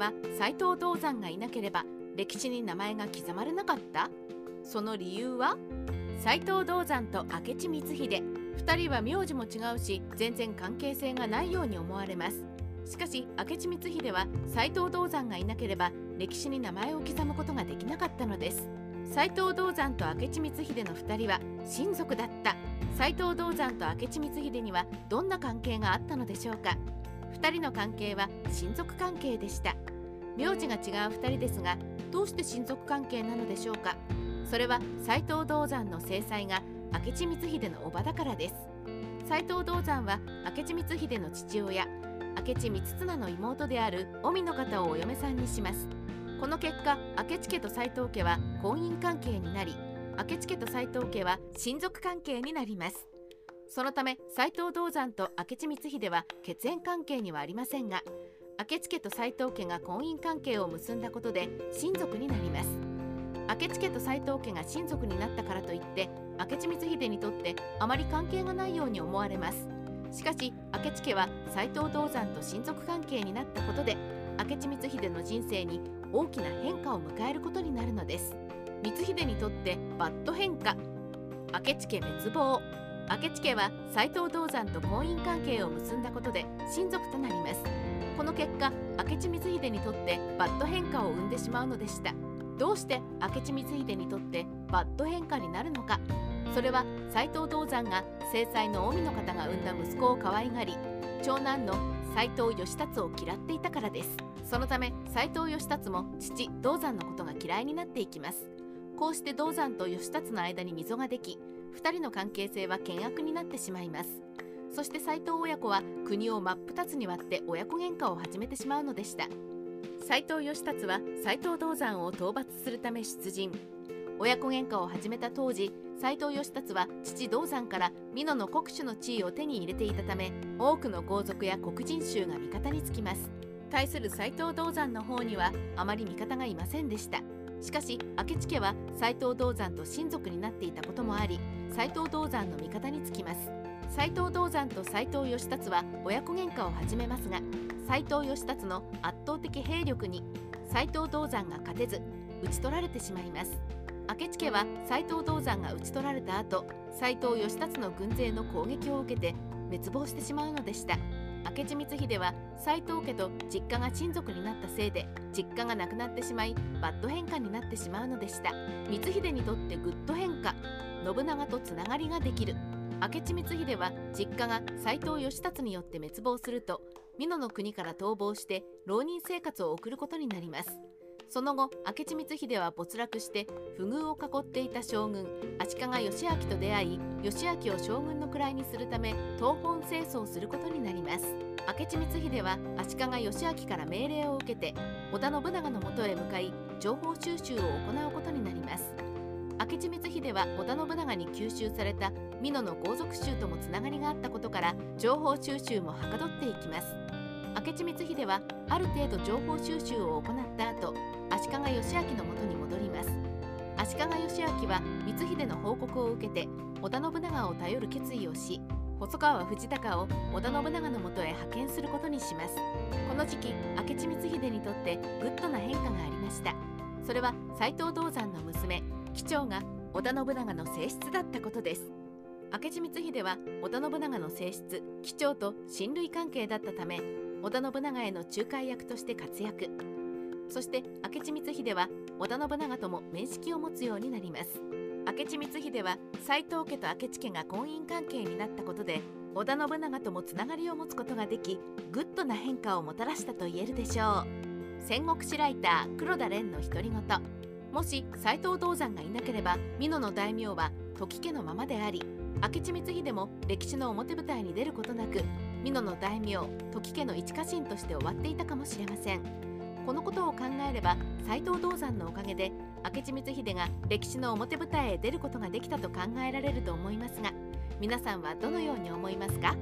は斎藤道山がいなければ歴史に名前が刻まれなかった。その理由は？斎藤道山と明智光秀。2人は名字も違うし全然関係性がないように思われます。しかし明智光秀は斎藤道山がいなければ歴史に名前を刻むことができなかったのです。斎藤道山と明智光秀の2人は親族だった。斎藤道山と明智光秀にはどんな関係があったのでしょうか。2人の関係は親族関係でした。名字が違う2人ですがどうして親族関係なのでしょうか？それは斎藤道山の正妻が明智光秀の叔母だからです。斎藤道山は明智光秀の父親明智光綱の妹である臣の方をお嫁さんにします。この結果明智家と斎藤家は婚姻関係になり明智家と斎藤家は親族関係になります。そのため斎藤道山と明智光秀は血縁関係にはありませんが明智家と斎藤家が婚姻関係を結んだことで親族になります。明智家と斎藤家が親族になったからといって明智光秀にとってあまり関係がないように思われます。しかし明智家は斎藤道山と親族関係になったことで明智光秀の人生に大きな変化を迎えることになるのです。光秀にとってバッド変化。明智家滅亡。明智家は斎藤道三と婚姻関係を結んだことで親族となります。この結果明智光秀にとってバッド変化を生んでしまうのでした。どうして明智光秀にとってバッド変化になるのか。それは斎藤道三が正妻の小見の方が産んだ息子を可愛がり長男の斎藤義龍を嫌っていたからです。そのため斎藤義達も父道山のことが嫌いになっていきます。こうして道山と義達の間に溝ができ2人の関係性は険悪になってしまいます。そして斎藤親子は国を真っ二つに割って親子喧嘩を始めてしまうのでした。斎藤義達は斎藤道山を討伐するため出陣。親子喧嘩を始めた当時斎藤義達は父道山から美濃の国主の地位を手に入れていたため多くの豪族や黒人衆が味方につきます。対する斎藤道山の方にはあまり味方がいませんでした。しかし明智家は斎藤道山と親族になっていたこともあり斎藤道山の味方につきます。斎藤道山と斎藤義達は親子喧嘩を始めますが斎藤義達の圧倒的兵力に斎藤道山が勝てず討ち取られてしまいます。明智家は斎藤道山が討ち取られた後斎藤義龍の軍勢の攻撃を受けて滅亡してしまうのでした。明智光秀は斎藤家と実家が親族になったせいで実家がなくなってしまいバッド変化になってしまうのでした。光秀にとってグッド変化信長とつながりができる。明智光秀は実家が斎藤義龍によって滅亡すると美濃の国から逃亡して浪人生活を送ることになります。その後明智光秀は没落して不遇を囲っていた将軍足利義昭と出会い義昭を将軍の位にするため東本清掃することになります。明智光秀は足利義昭から命令を受けて織田信長のもとへ向かい情報収集を行うことになります。明智光秀は織田信長に吸収された美濃の豪族衆ともつながりがあったことから情報収集もはかどっていきます。明智光秀はある程度情報収集を行った後足利義昭のもとに戻ります。足利義昭は光秀の報告を受けて織田信長を頼る決意をし細川藤孝を織田信長のもとへ派遣することにします。この時期明智光秀にとってグッドな変化がありました。それは斎藤道三の娘帰蝶が織田信長の正室だったことです。明智光秀は織田信長の正室帰蝶と親類関係だったため織田信長への仲介役として活躍。そして明智光秀は織田信長とも面識を持つようになります。明智光秀は斎藤家と明智家が婚姻関係になったことで織田信長ともつながりを持つことができグッドな変化をもたらしたと言えるでしょう。戦国史ライター黒田蓮の独り言。もし斎藤道三がいなければ美濃の大名は土岐家のままであり明智光秀も歴史の表舞台に出ることなく美濃の大名時家の一家臣として終わっていたかもしれません。このことを考えれば斎藤道山のおかげで明智光秀が歴史の表舞台へ出ることができたと考えられると思いますが皆さんはどのように思いますか？